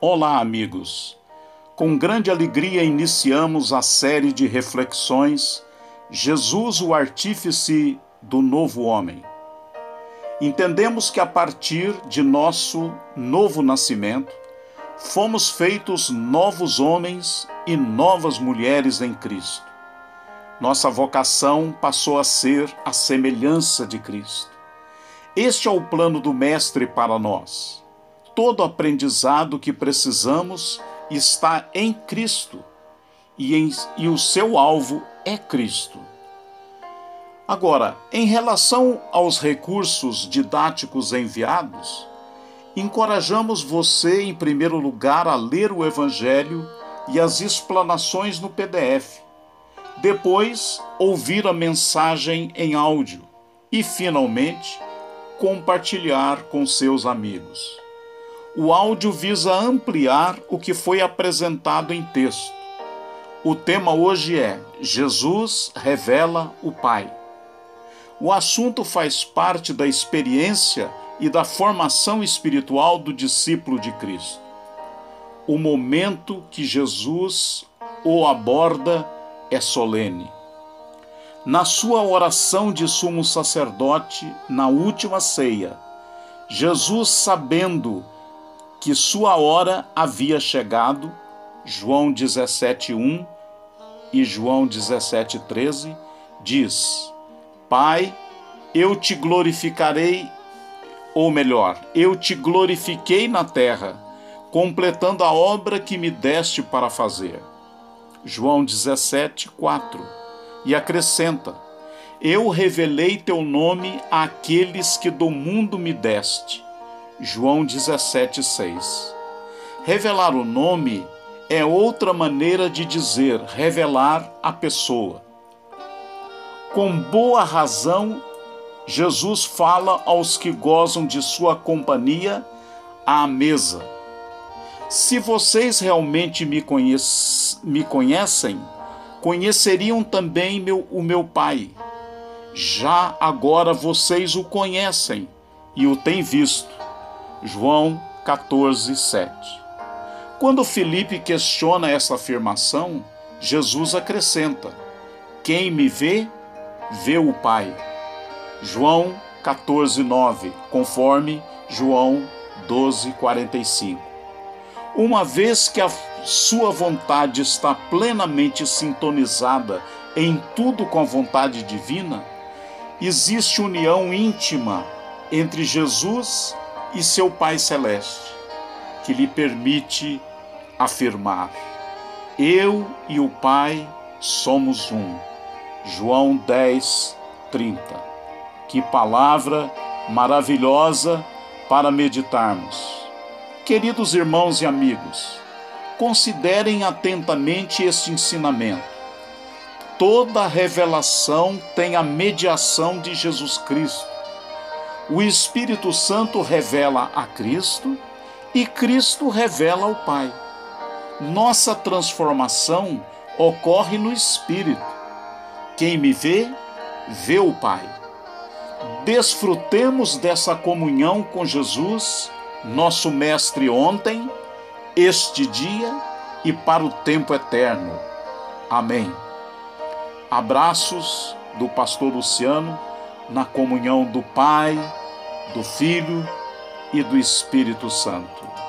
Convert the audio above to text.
Olá, amigos! Com grande alegria iniciamos a série de reflexões Jesus, o Artífice do Novo Homem. Entendemos que a partir de nosso novo nascimento, fomos feitos novos homens e novas mulheres em Cristo. Nossa vocação passou a ser a semelhança de Cristo. Este é o plano do Mestre para nós todo aprendizado que precisamos está em Cristo e, em, e o seu alvo é Cristo. Agora, em relação aos recursos didáticos enviados, encorajamos você, em primeiro lugar, a ler o Evangelho e as explanações no PDF. Depois, ouvir a mensagem em áudio e, finalmente, compartilhar com seus amigos. O áudio visa ampliar o que foi apresentado em texto. O tema hoje é Jesus revela o Pai. O assunto faz parte da experiência e da formação espiritual do discípulo de Cristo. O momento que Jesus o aborda é solene. Na sua oração de sumo sacerdote, na última ceia, Jesus, sabendo que sua hora havia chegado, João 17:1 e João 17:13 diz: Pai, eu te glorificarei, ou melhor, eu te glorifiquei na terra, completando a obra que me deste para fazer. João 17:4 e acrescenta: Eu revelei teu nome àqueles que do mundo me deste João 17,6. Revelar o nome é outra maneira de dizer revelar a pessoa. Com boa razão, Jesus fala aos que gozam de sua companhia à mesa. Se vocês realmente me, conhece, me conhecem, conheceriam também meu, o meu Pai. Já agora vocês o conhecem e o têm visto. João 14, 7. Quando Felipe questiona essa afirmação, Jesus acrescenta: Quem me vê, vê o Pai. João 14, 9, conforme João 12, 45. Uma vez que a sua vontade está plenamente sintonizada em tudo com a vontade divina, existe união íntima entre Jesus e seu Pai Celeste, que lhe permite afirmar: Eu e o Pai somos um. João 10, 30. Que palavra maravilhosa para meditarmos. Queridos irmãos e amigos, considerem atentamente este ensinamento. Toda revelação tem a mediação de Jesus Cristo o Espírito Santo revela a Cristo e Cristo revela ao Pai. Nossa transformação ocorre no Espírito. Quem me vê, vê o Pai. Desfrutemos dessa comunhão com Jesus, nosso Mestre ontem, este dia e para o tempo eterno. Amém. Abraços do Pastor Luciano na comunhão do Pai, do Filho e do Espírito Santo.